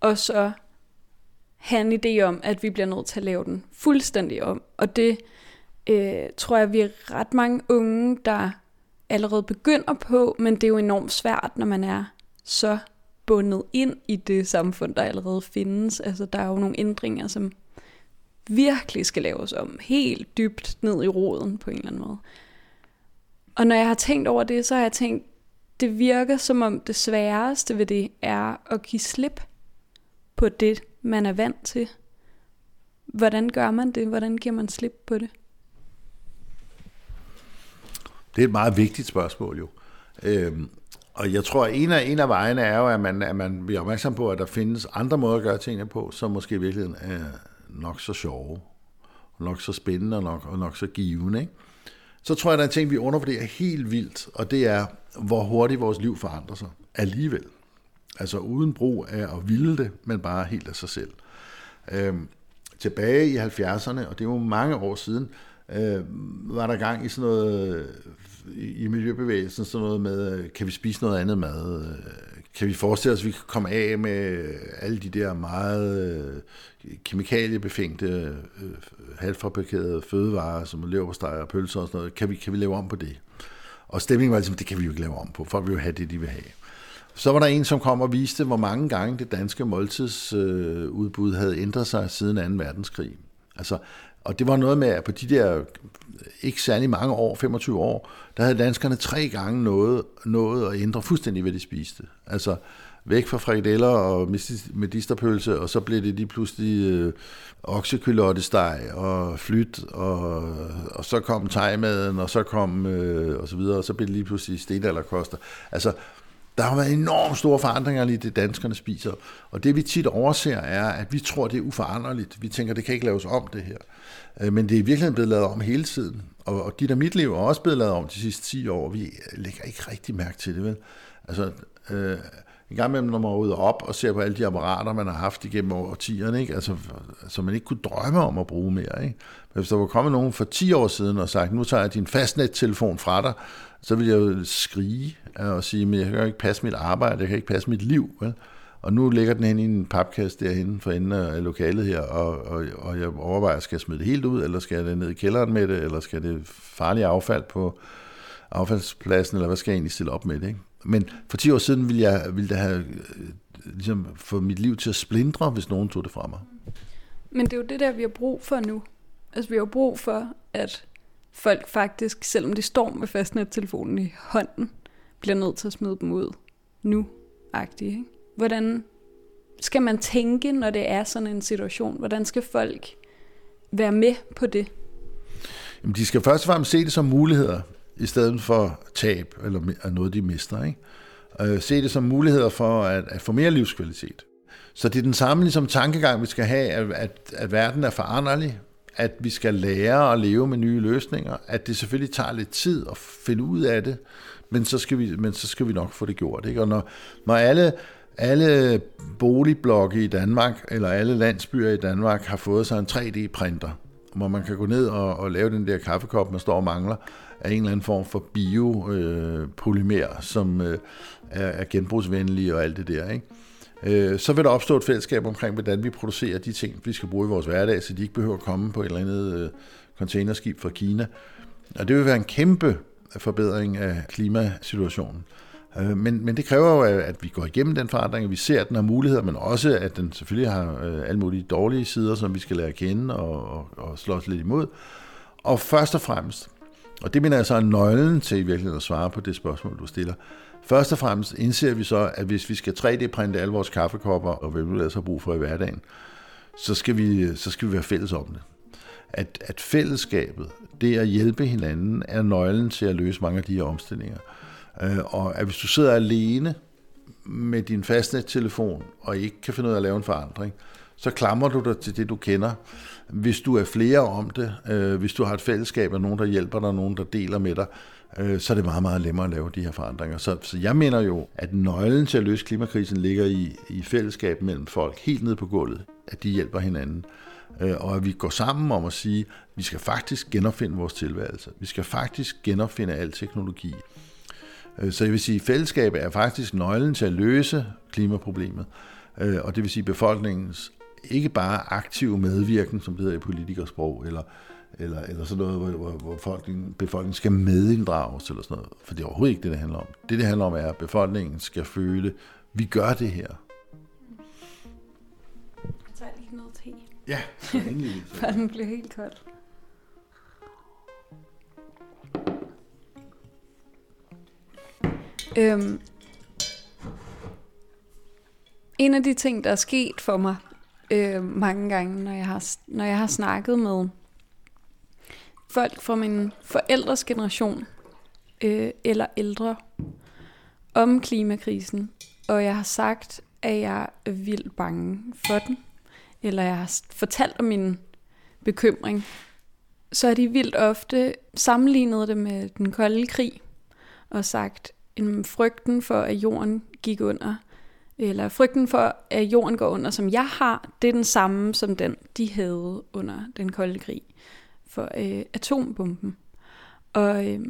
Og så have en idé om, at vi bliver nødt til at lave den fuldstændig om. Og det øh, tror jeg, vi er ret mange unge, der allerede begynder på, men det er jo enormt svært, når man er så bundet ind i det samfund, der allerede findes. Altså, der er jo nogle ændringer, som virkelig skal laves om, helt dybt ned i roden på en eller anden måde. Og når jeg har tænkt over det, så har jeg tænkt, det virker som om det sværeste ved det er at give slip på det, man er vant til. Hvordan gør man det? Hvordan giver man slip på det? Det er et meget vigtigt spørgsmål jo. Øhm, og jeg tror, at en af, en af vejene er jo, at man, at man bliver opmærksom på, at der findes andre måder at gøre tingene på, som måske i virkeligheden er nok så sjove, nok så spændende og nok, og nok så givende. Ikke? Så tror jeg, at der er en ting, vi undervurderer helt vildt, og det er, hvor hurtigt vores liv forandrer sig alligevel. Altså uden brug af at ville det, men bare helt af sig selv. Øhm, tilbage i 70'erne, og det er jo mange år siden, øh, var der gang i sådan noget i miljøbevægelsen, sådan noget med, øh, kan vi spise noget andet mad? Øh, kan vi forestille os, at vi kan komme af med alle de der meget øh, kemikaliebefængte, øh, halvfabrikerede fødevarer, som leverpostej og pølser og sådan noget? Kan vi, kan vi lave om på det? Og stemningen var ligesom, det kan vi jo ikke lave om på. Folk vil jo have det, de vil have. Så var der en, som kom og viste, hvor mange gange det danske måltidsudbud havde ændret sig siden 2. verdenskrig. Altså, og det var noget med, at på de der ikke særlig mange år, 25 år, der havde danskerne tre gange noget, noget at ændre fuldstændig, hvad de spiste. Altså væk fra frikadeller og medisterpølse, og så blev det lige pludselig øh, oksekylottesteg og flyt, og, og så kom tegmaden, og så kom, øh, og så videre, og så blev det lige pludselig stenalderkoster. Altså, der har været enormt store forandringer i det, danskerne spiser. Og det vi tit overser er, at vi tror, det er uforanderligt. Vi tænker, det kan ikke laves om, det her. Øh, men det er virkelig blevet lavet om hele tiden. Og, og dit og mit liv er også blevet lavet om de sidste 10 år. Vi øh, lægger ikke rigtig mærke til det, vel? Altså, øh, en gang imellem, når man er ude op og ser på alle de apparater, man har haft igennem årtierne, ikke? Altså, som man ikke kunne drømme om at bruge mere. Ikke? Men hvis der var kommet nogen for 10 år siden og sagt, nu tager jeg din fastnettelefon fra dig, så ville jeg jo skrige og sige, men jeg kan ikke passe mit arbejde, jeg kan ikke passe mit liv. Vel? Og nu ligger den hen i en papkasse derhen for enden af lokalet her, og, og, og jeg overvejer, skal jeg smide det helt ud, eller skal jeg det ned i kælderen med det, eller skal det farlige affald på affaldspladsen, eller hvad skal jeg egentlig stille op med det? Ikke? Men for 10 år siden ville jeg ville det have øh, ligesom, få mit liv til at splindre, hvis nogen tog det fra mig. Men det er jo det der, vi har brug for nu. Altså vi har brug for, at folk faktisk, selvom de står med fastnettelefonen i hånden, bliver nødt til at smide dem ud nu. Ikke? Hvordan skal man tænke, når det er sådan en situation? Hvordan skal folk være med på det? Jamen, de skal først og fremmest se det som muligheder, i stedet for tab, eller noget, de mister. Ikke? Øh, se det som muligheder for at, at få mere livskvalitet. Så det er den samme ligesom, tankegang, vi skal have, at, at, at verden er foranderlig, at vi skal lære at leve med nye løsninger, at det selvfølgelig tager lidt tid at finde ud af det, men så skal vi, men så skal vi nok få det gjort. Ikke? Og når, når alle, alle boligblokke i Danmark, eller alle landsbyer i Danmark, har fået sig en 3D-printer, hvor man kan gå ned og, og lave den der kaffekop, man står og mangler, af en eller anden form for biopolymer, øh, som øh, er, er genbrugsvenlig og alt det der. Ikke? Øh, så vil der opstå et fællesskab omkring, hvordan vi producerer de ting, vi skal bruge i vores hverdag, så de ikke behøver at komme på et eller andet øh, containerskib fra Kina. Og det vil være en kæmpe forbedring af klimasituationen. Øh, men, men det kræver jo, at vi går igennem den forandring, at vi ser, at den har muligheder, men også, at den selvfølgelig har øh, alle mulige dårlige sider, som vi skal lære at kende og, og, og slå os lidt imod. Og først og fremmest, og det mener jeg så er nøglen til i virkeligheden at svare på det spørgsmål, du stiller. Først og fremmest indser vi så, at hvis vi skal 3D-printe alle vores kaffekopper, og hvad vi ellers har brug for i hverdagen, så skal vi, så skal vi være fælles om det. At, at fællesskabet, det at hjælpe hinanden, er nøglen til at løse mange af de her omstillinger. Øh, og at hvis du sidder alene med din fastnettelefon og ikke kan finde ud af at lave en forandring, så klamrer du dig til det, du kender. Hvis du er flere om det, øh, hvis du har et fællesskab af nogen, der hjælper dig, nogen, der deler med dig, øh, så er det meget, meget nemmere at lave de her forandringer. Så, så jeg mener jo, at nøglen til at løse klimakrisen ligger i, i fællesskab mellem folk, helt ned på gulvet, at de hjælper hinanden. øh, og at vi går sammen om at sige, at vi skal faktisk genopfinde vores tilværelse. Vi skal faktisk genopfinde al teknologi. Øh, så jeg vil sige, at fællesskabet er faktisk nøglen til at løse klimaproblemet, øh, og det vil sige befolkningens ikke bare aktiv medvirken, som det hedder i politikersprog, eller, eller, eller sådan noget, hvor, hvor, hvor befolkningen, befolkningen skal medinddrages, eller sådan noget. For det er overhovedet ikke det, det handler om. Det, det handler om, er, at befolkningen skal føle, vi gør det her. Jeg tager lige noget te, Ja, så endelig. før den bliver helt kold. Øhm, en af de ting, der er sket for mig øh, mange gange, når jeg, har, når jeg har snakket med folk fra min forældres generation øh, eller ældre om klimakrisen, og jeg har sagt, at jeg er vildt bange for den, eller jeg har fortalt om min bekymring, så er de vildt ofte sammenlignet det med den kolde krig, og sagt, frygten for, at jorden gik under, eller frygten for, at jorden går under, som jeg har, det er den samme som den, de havde under den kolde krig for øh, atombomben. Og øh,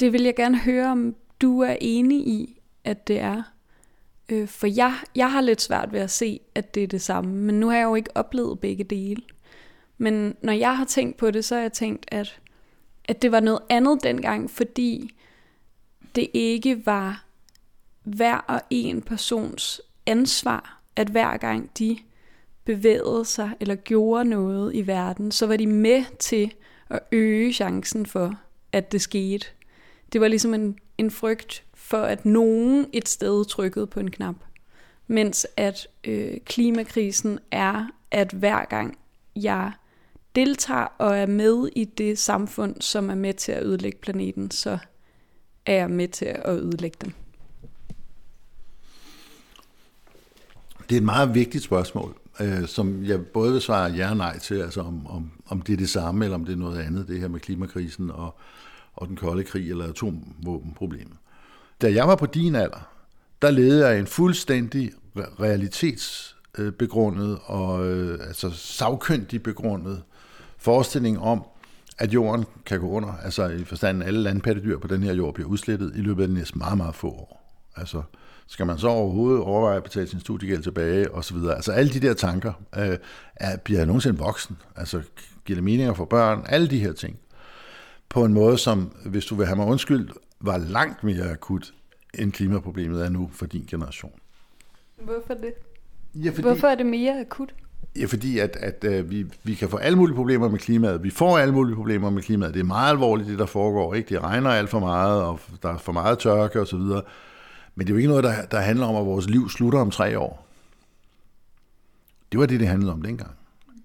det vil jeg gerne høre, om du er enig i, at det er. Øh, for jeg, jeg har lidt svært ved at se, at det er det samme, men nu har jeg jo ikke oplevet begge dele. Men når jeg har tænkt på det, så har jeg tænkt, at, at det var noget andet dengang, fordi det ikke var hver og en persons ansvar, at hver gang de bevægede sig eller gjorde noget i verden, så var de med til at øge chancen for, at det skete. Det var ligesom en, en frygt for, at nogen et sted trykkede på en knap. Mens at øh, klimakrisen er, at hver gang jeg deltager og er med i det samfund, som er med til at ødelægge planeten, så er jeg med til at ødelægge dem? Det er et meget vigtigt spørgsmål, øh, som jeg både vil svare ja og nej til, altså om, om, om det er det samme, eller om det er noget andet, det her med klimakrisen og, og den kolde krig eller atomvåbenproblemet. Da jeg var på din alder, der levede jeg en fuldstændig realitetsbegrundet og øh, altså savkyndig begrundet forestilling om, at jorden kan gå under, altså i forstanden alle landpattedyr på den her jord bliver udslettet i løbet af de næste meget, meget få år. Altså, skal man så overhovedet overveje at betale sin studiegæld tilbage, og så videre. Altså alle de der tanker, øh, er, bliver jeg nogensinde voksen? Altså, giver det meninger for børn? Alle de her ting. På en måde, som, hvis du vil have mig undskyld, var langt mere akut, end klimaproblemet er nu for din generation. Hvorfor det? Ja, fordi, Hvorfor er det mere akut? Ja, fordi at, at øh, vi, vi kan få alle mulige problemer med klimaet. Vi får alle mulige problemer med klimaet. Det er meget alvorligt, det der foregår. Ikke? Det regner alt for meget, og der er for meget tørke osv. Men det er jo ikke noget, der, der handler om, at vores liv slutter om tre år. Det var det, det handlede om dengang.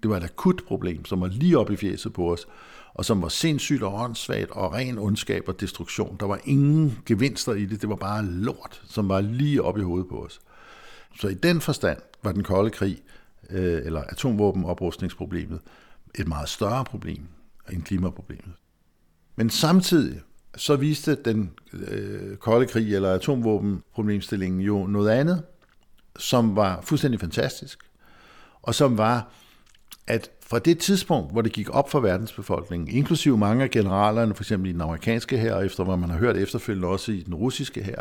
Det var et akut problem, som var lige op i fjeset på os, og som var sindssygt og åndssvagt og ren ondskab og destruktion. Der var ingen gevinster i det. Det var bare lort, som var lige op i hovedet på os. Så i den forstand var den kolde krig, øh, eller atomvåbenoprustningsproblemet, et meget større problem end klimaproblemet. Men samtidig så viste den øh, kolde krig eller atomvåbenproblemstillingen jo noget andet, som var fuldstændig fantastisk, og som var, at fra det tidspunkt, hvor det gik op for verdensbefolkningen, inklusive mange af generalerne, for eksempel i den amerikanske her, og efter hvad man har hørt efterfølgende også i den russiske her,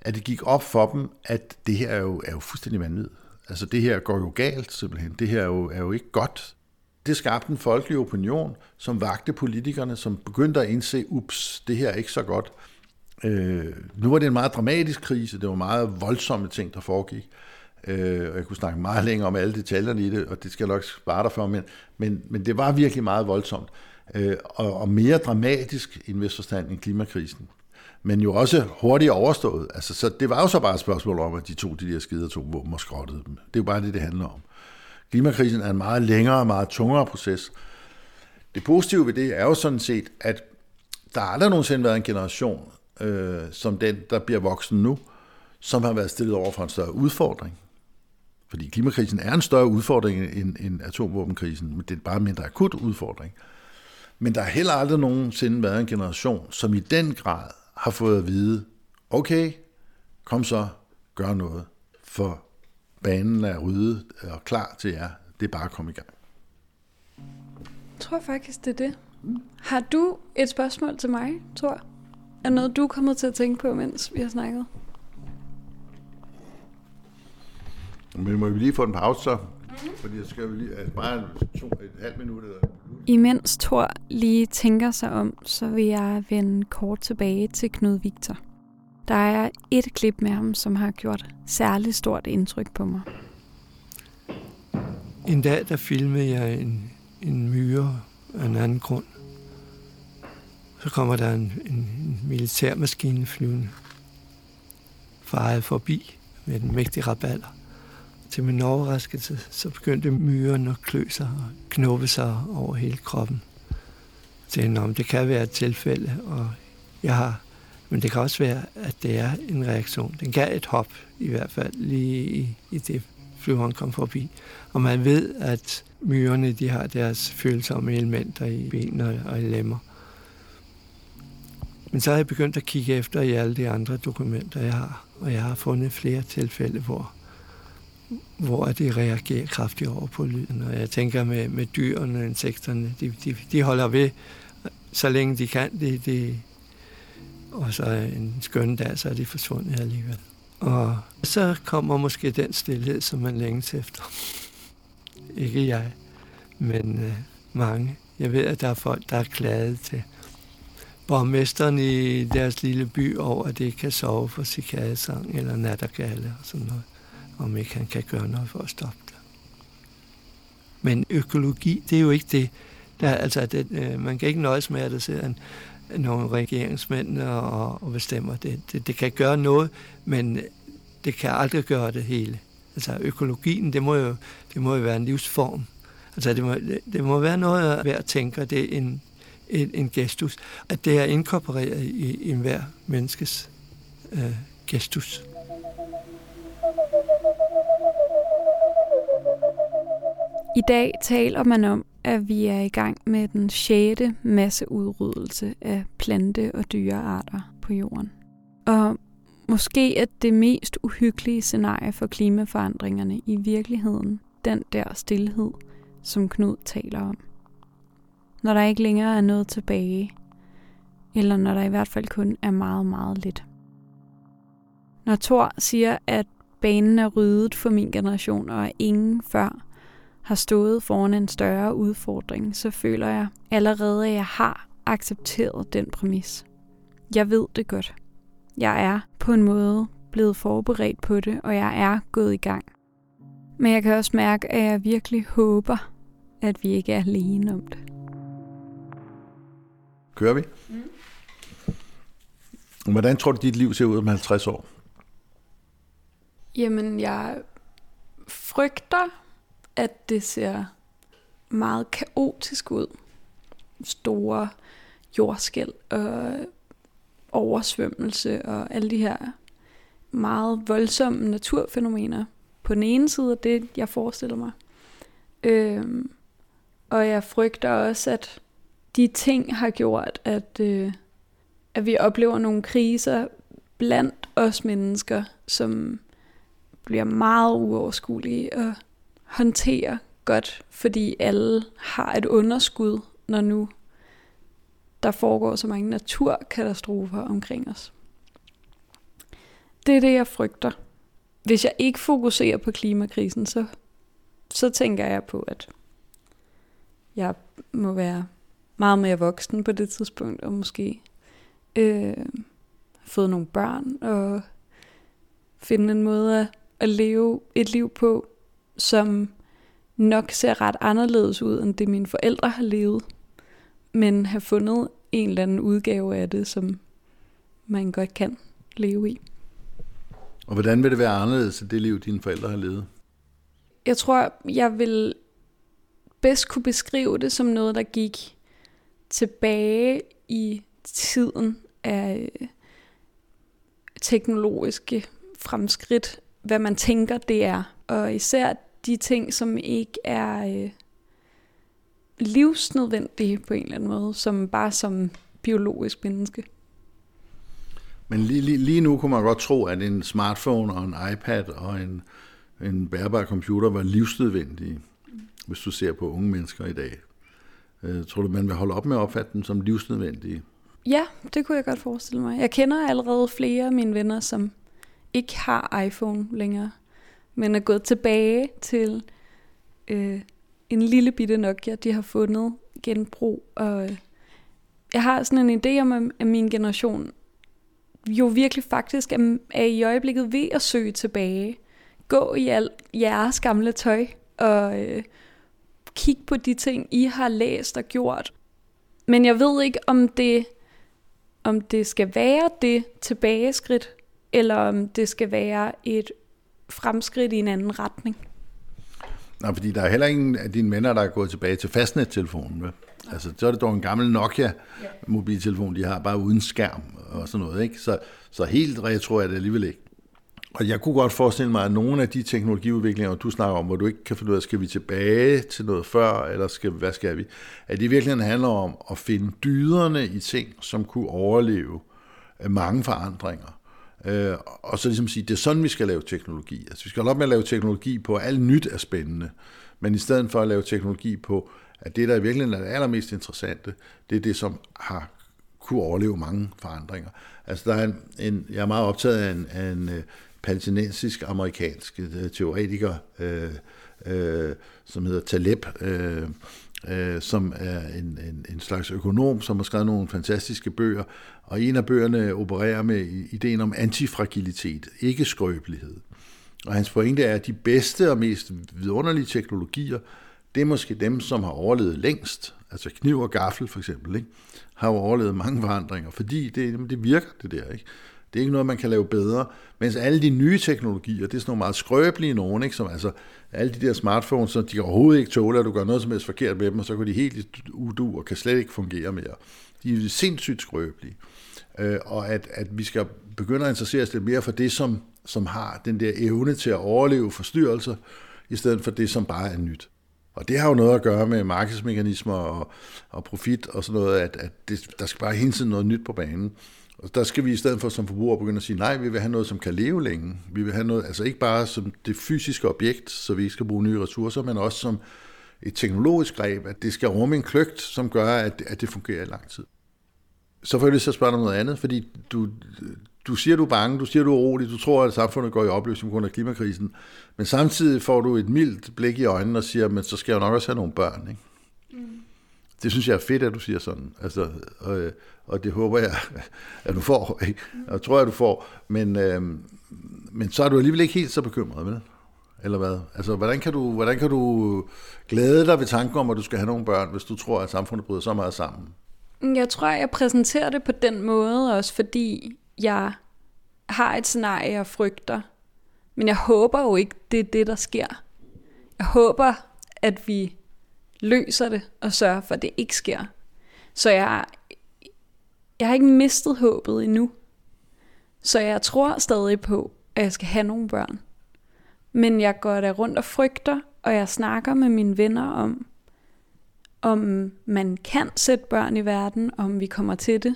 at det gik op for dem, at det her er jo, er jo fuldstændig vanvittigt. Altså det her går jo galt simpelthen. Det her er jo, er jo ikke godt. Det skabte en folkelig opinion, som vagte politikerne, som begyndte at indse, ups, det her er ikke så godt. Øh, nu var det en meget dramatisk krise, det var meget voldsomme ting, der foregik. Øh, og jeg kunne snakke meget længere om alle detaljerne i det, og det skal jeg nok spare dig for, men, men, men det var virkelig meget voldsomt. Øh, og, og mere dramatisk i en vis forstand end klimakrisen men jo også hurtigt overstået. Altså, så det var jo så bare et spørgsmål om, at de tog de der skide atomvåben og skrottede dem. Det er jo bare det, det handler om. Klimakrisen er en meget længere og meget tungere proces. Det positive ved det er jo sådan set, at der har aldrig nogensinde været en generation, øh, som den, der bliver voksen nu, som har været stillet over for en større udfordring. Fordi klimakrisen er en større udfordring end, end atomvåbenkrisen, men det er bare en mindre akut udfordring. Men der har heller aldrig nogensinde været en generation, som i den grad har fået at vide, okay, kom så, gør noget, for banen er ryddet og klar til jer. Det er bare at komme i gang. Jeg tror faktisk, det er det. Har du et spørgsmål til mig, Thor? Er noget, du er kommet til at tænke på, mens vi har snakket? Men må vi lige få en pause så? Fordi jeg skal jo lige, altså bare to, et halvt minut eller Imens Thor lige tænker sig om, så vil jeg vende kort tilbage til Knud Victor. Der er et klip med ham, som har gjort særligt stort indtryk på mig. En dag, der filmede jeg en, en myre af en anden grund. Så kommer der en, en, en militærmaskine flyvende faret forbi med en mægtig raballer. Til min overraskelse, så begyndte myren at klø sig og knuppe sig over hele kroppen. Så jeg om det kan være et tilfælde, og jeg har, men det kan også være, at det er en reaktion. Den gav et hop, i hvert fald lige i, i det flyveren kom forbi. Og man ved, at myrerne de har deres følsomme elementer i ben og, og i lemmer. Men så har jeg begyndt at kigge efter i alle de andre dokumenter, jeg har. Og jeg har fundet flere tilfælde, hvor, hvor de reagerer kraftigt over på lyden. Og jeg tænker med, med dyrene og insekterne, de, de, de holder ved, så længe de kan. De, de, og så en skøn dag, så er de forsvundet alligevel. Og så kommer måske den stillhed, som man længes efter. Ikke jeg, men øh, mange. Jeg ved, at der er folk, der er klaget til borgmesteren i deres lille by over, at det ikke kan sove for cikadesang eller nattergale og sådan noget. Om ikke han kan gøre noget for at stoppe det. Men økologi, det er jo ikke det. Der, altså, det, øh, man kan ikke nøjes med, at der sidder en, nogle regeringsmænd og, og bestemmer det. det. Det kan gøre noget, men det kan aldrig gøre det hele. Altså økologien, det må jo, det må jo være en livsform. Altså det må, det må være noget hver tænker, det er en, en, en gestus. At det er inkorporeret i, i enhver menneskes øh, gestus. I dag taler man om, at vi er i gang med den sjette masseudryddelse af plante- og dyrearter på jorden. Og måske er det mest uhyggelige scenarie for klimaforandringerne i virkeligheden den der stillhed, som Knud taler om. Når der ikke længere er noget tilbage, eller når der i hvert fald kun er meget, meget lidt. Når Thor siger, at banen er ryddet for min generation, og ingen før har stået foran en større udfordring, så føler jeg allerede, at jeg har accepteret den præmis. Jeg ved det godt. Jeg er på en måde blevet forberedt på det, og jeg er gået i gang. Men jeg kan også mærke, at jeg virkelig håber, at vi ikke er alene om det. Kører vi? Mm. Hvordan tror du, dit liv ser ud om 50 år? Jamen, jeg frygter, at det ser meget kaotisk ud. Store jordskæl og oversvømmelse og alle de her meget voldsomme naturfænomener på den ene side af det, jeg forestiller mig. Øhm, og jeg frygter også, at de ting har gjort, at, øh, at vi oplever nogle kriser blandt os mennesker, som bliver meget uoverskuelige og håndtere godt, fordi alle har et underskud, når nu der foregår så mange naturkatastrofer omkring os. Det er det, jeg frygter. Hvis jeg ikke fokuserer på klimakrisen, så, så tænker jeg på, at jeg må være meget mere voksen på det tidspunkt, og måske øh, fået nogle børn, og finde en måde at, at leve et liv på, som nok ser ret anderledes ud, end det mine forældre har levet men have fundet en eller anden udgave af det, som man godt kan leve i. Og hvordan vil det være anderledes end det liv, dine forældre har levet? Jeg tror, jeg vil bedst kunne beskrive det som noget, der gik tilbage i tiden af teknologiske fremskridt, hvad man tænker, det er. Og især de ting, som ikke er øh, livsnødvendige på en eller anden måde, som bare som biologisk menneske. Men lige, lige, lige nu kunne man godt tro, at en smartphone og en iPad og en, en bærbar computer var livsnødvendige, hvis du ser på unge mennesker i dag. Øh, tror du, man vil holde op med at opfatte dem som livsnødvendige? Ja, det kunne jeg godt forestille mig. Jeg kender allerede flere af mine venner, som ikke har iPhone længere, men er gået tilbage til øh, en lille bitte Nokia, de har fundet genbrug. Og øh, jeg har sådan en idé om, at min generation jo virkelig faktisk er, er i øjeblikket ved at søge tilbage. Gå i al jeres gamle tøj og øh, kig på de ting, I har læst og gjort. Men jeg ved ikke, om det, om det skal være det tilbageskridt, eller om det skal være et fremskridt i en anden retning. Nej, fordi der er heller ingen af dine venner, der er gået tilbage til fastnettelefonen. Vel? Altså, så er det dog en gammel Nokia-mobiltelefon, de har bare uden skærm og sådan noget. Ikke? Så, så helt retro er det alligevel ikke. Og jeg kunne godt forestille mig, at nogle af de teknologiudviklinger, du snakker om, hvor du ikke kan finde ud af, skal vi tilbage til noget før, eller skal, hvad skal vi? At det virkelig handler om at finde dyderne i ting, som kunne overleve mange forandringer. Øh, og så ligesom sige, det er sådan, vi skal lave teknologi. Altså, vi skal holde op med at lave teknologi på, at alt nyt er spændende, men i stedet for at lave teknologi på, at det, der i virkeligheden er det allermest interessante, det er det, som har kunne overleve mange forandringer. Altså, der er en, en, jeg er meget optaget af en, af en øh, uh, palæstinensisk-amerikansk øh, teoretiker, øh, øh, som hedder Taleb, øh, øh, som er en, en, en slags økonom, som har skrevet nogle fantastiske bøger, og en af bøgerne opererer med ideen om antifragilitet, ikke skrøbelighed. Og hans pointe er, at de bedste og mest vidunderlige teknologier, det er måske dem, som har overlevet længst. Altså kniv og gaffel for eksempel, ikke? har jo overlevet mange forandringer, fordi det, det virker det der. Ikke? Det er ikke noget, man kan lave bedre. Mens alle de nye teknologier, det er sådan nogle meget skrøbelige nogen, ikke? som altså alle de der smartphones, så de kan overhovedet ikke tåle, at du gør noget som helst forkert med dem, og så går de helt udu og kan slet ikke fungere mere. De er sindssygt skrøbelige. Øh, og at, at vi skal begynde at interessere os lidt mere for det, som, som har den der evne til at overleve forstyrrelser, i stedet for det, som bare er nyt. Og det har jo noget at gøre med markedsmekanismer og, og profit og sådan noget, at, at det, der skal bare hele tiden noget nyt på banen. Og der skal vi i stedet for som forbrugere begynde at sige, nej, vi vil have noget, som kan leve længe. Vi vil have noget, altså ikke bare som det fysiske objekt, så vi ikke skal bruge nye ressourcer, men også som et teknologisk greb, at det skal rumme en kløgt, som gør, at, at det fungerer i lang tid. Så får jeg lyst til at spørge dig om noget andet, fordi du, du siger, du er bange, du siger, du er urolig, du tror, at samfundet går i opløsning på grund af klimakrisen, men samtidig får du et mildt blik i øjnene og siger, men så skal jeg jo nok også have nogle børn, ikke? Mm. Det synes jeg er fedt, at du siger sådan. Altså, og, og det håber jeg, at du får. Ikke? Og tror jeg, du får. Men, øh, men så er du alligevel ikke helt så bekymret, vel? Eller hvad? Altså, hvordan kan, du, hvordan kan du glæde dig ved tanken om, at du skal have nogle børn, hvis du tror, at samfundet bryder så meget sammen? Mm, jeg tror, jeg præsenterer det på den måde også, fordi jeg har et scenarie, jeg frygter. Men jeg håber jo ikke, det er det, der sker. Jeg håber, at vi løser det og sørger for, at det ikke sker. Så jeg, jeg har ikke mistet håbet endnu. Så jeg tror stadig på, at jeg skal have nogle børn. Men jeg går der rundt og frygter, og jeg snakker med mine venner om, om man kan sætte børn i verden, om vi kommer til det,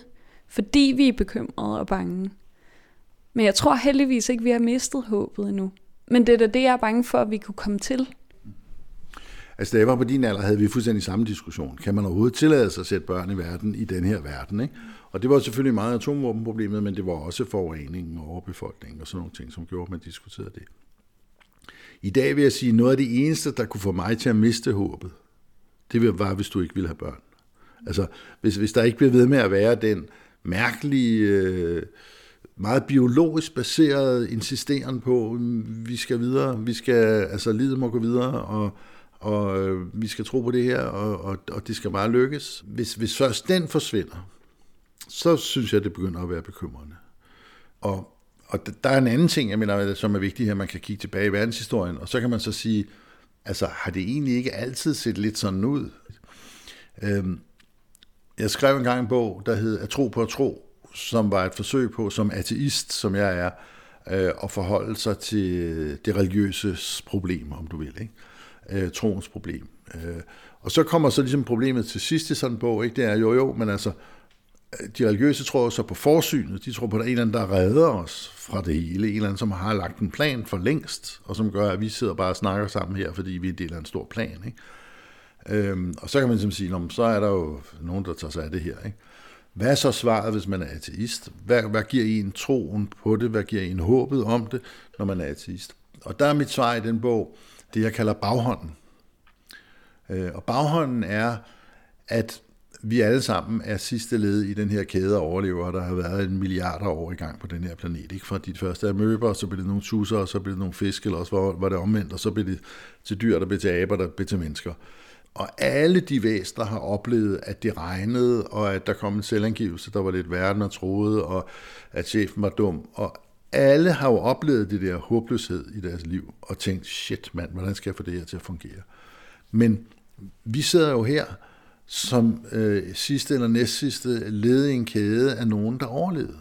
fordi vi er bekymrede og bange. Men jeg tror heldigvis ikke, vi har mistet håbet endnu. Men det er da det, jeg er bange for, at vi kunne komme til. Altså, da jeg var på din alder, havde vi fuldstændig samme diskussion. Kan man overhovedet tillade sig at sætte børn i verden i den her verden? Ikke? Og det var selvfølgelig meget atomvåbenproblemet, men det var også forureningen og overbefolkningen og sådan nogle ting, som gjorde, at man diskuterede det. I dag vil jeg sige, noget af det eneste, der kunne få mig til at miste håbet, det var, hvis du ikke ville have børn. Altså, hvis, hvis der ikke bliver ved med at være den mærkelige, øh, meget biologisk baseret insisteren på, mm, vi skal videre, vi skal, altså livet må gå videre, og, og øh, vi skal tro på det her, og, og, og det skal bare lykkes. Hvis, hvis først den forsvinder, så synes jeg, det begynder at være bekymrende. Og, og der er en anden ting, jeg mener, som er vigtig her, man kan kigge tilbage i verdenshistorien, og så kan man så sige, altså har det egentlig ikke altid set lidt sådan ud? Øhm, jeg skrev engang en bog, der hed At tro på at tro, som var et forsøg på, som ateist, som jeg er, øh, at forholde sig til det religiøse problem, om du vil, ikke? Øh, troens problem. Øh, og så kommer så ligesom problemet til sidst i sådan en bog, ikke? det er jo jo, men altså, de religiøse tror så på forsynet, de tror på, at der er en eller anden, der redder os fra det hele, en eller anden, som har lagt en plan for længst, og som gør, at vi sidder bare og snakker sammen her, fordi vi deler en stor plan. Ikke? Øhm, og så kan man simpelthen sige, "Nå, så er der jo nogen, der tager sig af det her. Ikke? Hvad er så svaret, hvis man er ateist? Hvad, hvad giver en troen på det? Hvad giver en håbet om det, når man er ateist? Og der er mit svar i den bog, det jeg kalder baghånden. Øh, og baghånden er, at vi alle sammen er sidste led i den her kæde af overlevere, der har været en milliarder år i gang på den her planet. Ikke? Fra de første amøber, og så blev det nogle tusser, og så blev det nogle fisk, eller også var, var det omvendt, og så blev det til dyr, der blev til aber, der blev til mennesker. Og alle de væsner har oplevet, at det regnede, og at der kom en selvangivelse, der var lidt verden og troede, og at chefen var dum. Og alle har jo oplevet det der håbløshed i deres liv, og tænkt, shit mand, hvordan skal jeg få det her til at fungere? Men vi sidder jo her som øh, sidste eller næstsidste led i en kæde af nogen, der overlevede.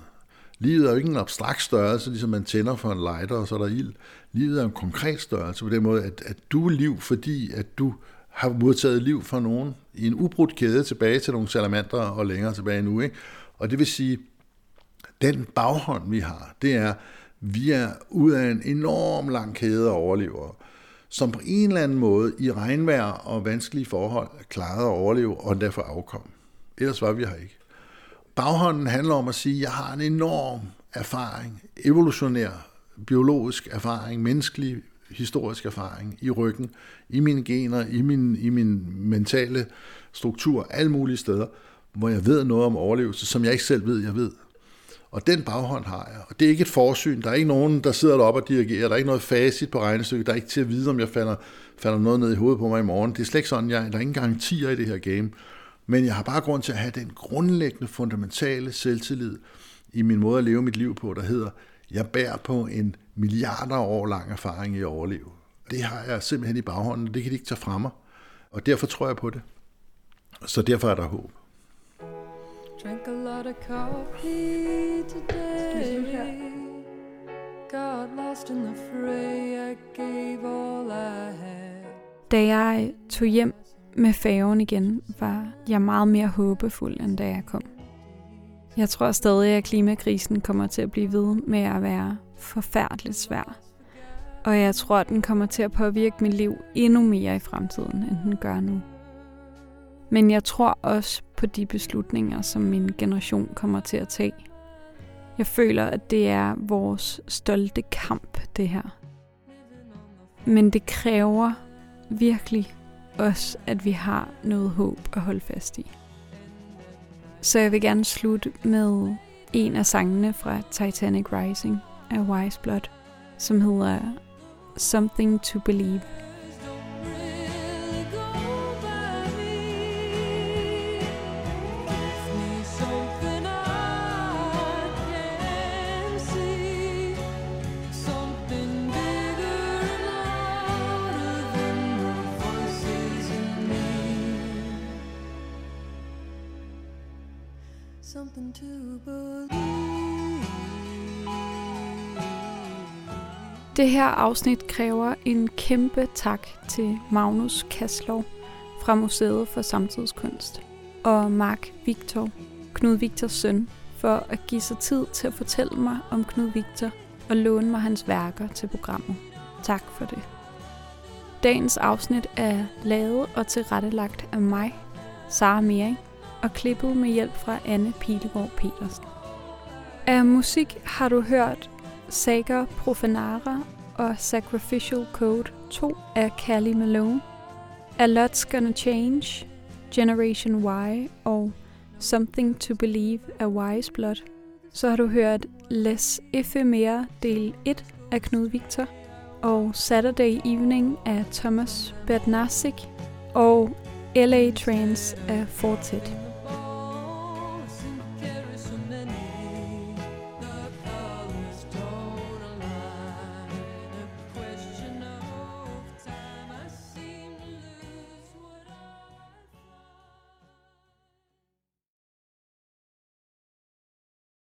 Livet er jo ikke en abstrakt størrelse, ligesom man tænder for en lighter, og så er der ild. Livet er en konkret størrelse på den måde, at, at du er liv, fordi at du har modtaget liv fra nogen i en ubrudt kæde tilbage til nogle salamander og længere tilbage nu. Ikke? Og det vil sige, den baghånd, vi har, det er, vi er ud af en enorm lang kæde af overlevere, som på en eller anden måde i regnvejr og vanskelige forhold klarede at overleve og derfor afkom. Ellers var vi her ikke. Baghånden handler om at sige, at jeg har en enorm erfaring, evolutionær, biologisk erfaring, menneskelig, historisk erfaring i ryggen, i mine gener, i min, i min mentale struktur, alle mulige steder, hvor jeg ved noget om overlevelse, som jeg ikke selv ved, jeg ved. Og den baghånd har jeg. Og det er ikke et forsyn. Der er ikke nogen, der sidder deroppe og dirigerer. Der er ikke noget facit på regnestykket. Der er ikke til at vide, om jeg falder, falder noget ned i hovedet på mig i morgen. Det er slet ikke sådan, jeg, der er ingen garantier i det her game. Men jeg har bare grund til at have den grundlæggende, fundamentale selvtillid i min måde at leve mit liv på, der hedder, jeg bærer på en milliarder år lang erfaring i at overleve. Det har jeg simpelthen i baghånden, og det kan de ikke tage fra mig. Og derfor tror jeg på det. Så derfor er der håb. Drank a lot of coffee today. Got lost in the fray. I gave all I had. Da jeg tog hjem med færgen igen, var jeg meget mere håbefuld, end da jeg kom. Jeg tror stadig, at klimakrisen kommer til at blive ved med at være forfærdeligt svær. Og jeg tror, at den kommer til at påvirke mit liv endnu mere i fremtiden, end den gør nu. Men jeg tror også på de beslutninger, som min generation kommer til at tage. Jeg føler, at det er vores stolte kamp, det her. Men det kræver virkelig også, at vi har noget håb at holde fast i. Så jeg vil gerne slutte med en af sangene fra Titanic Rising af Wise Blood, som hedder Something to Believe. Det her afsnit kræver en kæmpe tak til Magnus Kaslov fra Museet for Samtidskunst og Mark Victor, Knud Victors søn, for at give sig tid til at fortælle mig om Knud Victor og låne mig hans værker til programmet. Tak for det. Dagens afsnit er lavet og tilrettelagt af mig, Sara Mering, og klippet med hjælp fra Anne Pilegaard Petersen. Af musik har du hørt Saga Profanara og Sacrificial Code 2 af Callie Malone, A Lot's Gonna Change, Generation Y og Something to Believe af Wise Blood. Så har du hørt Les Ephemera del 1 af Knud Victor og Saturday Evening af Thomas Bernasik og LA Trains af Fortet.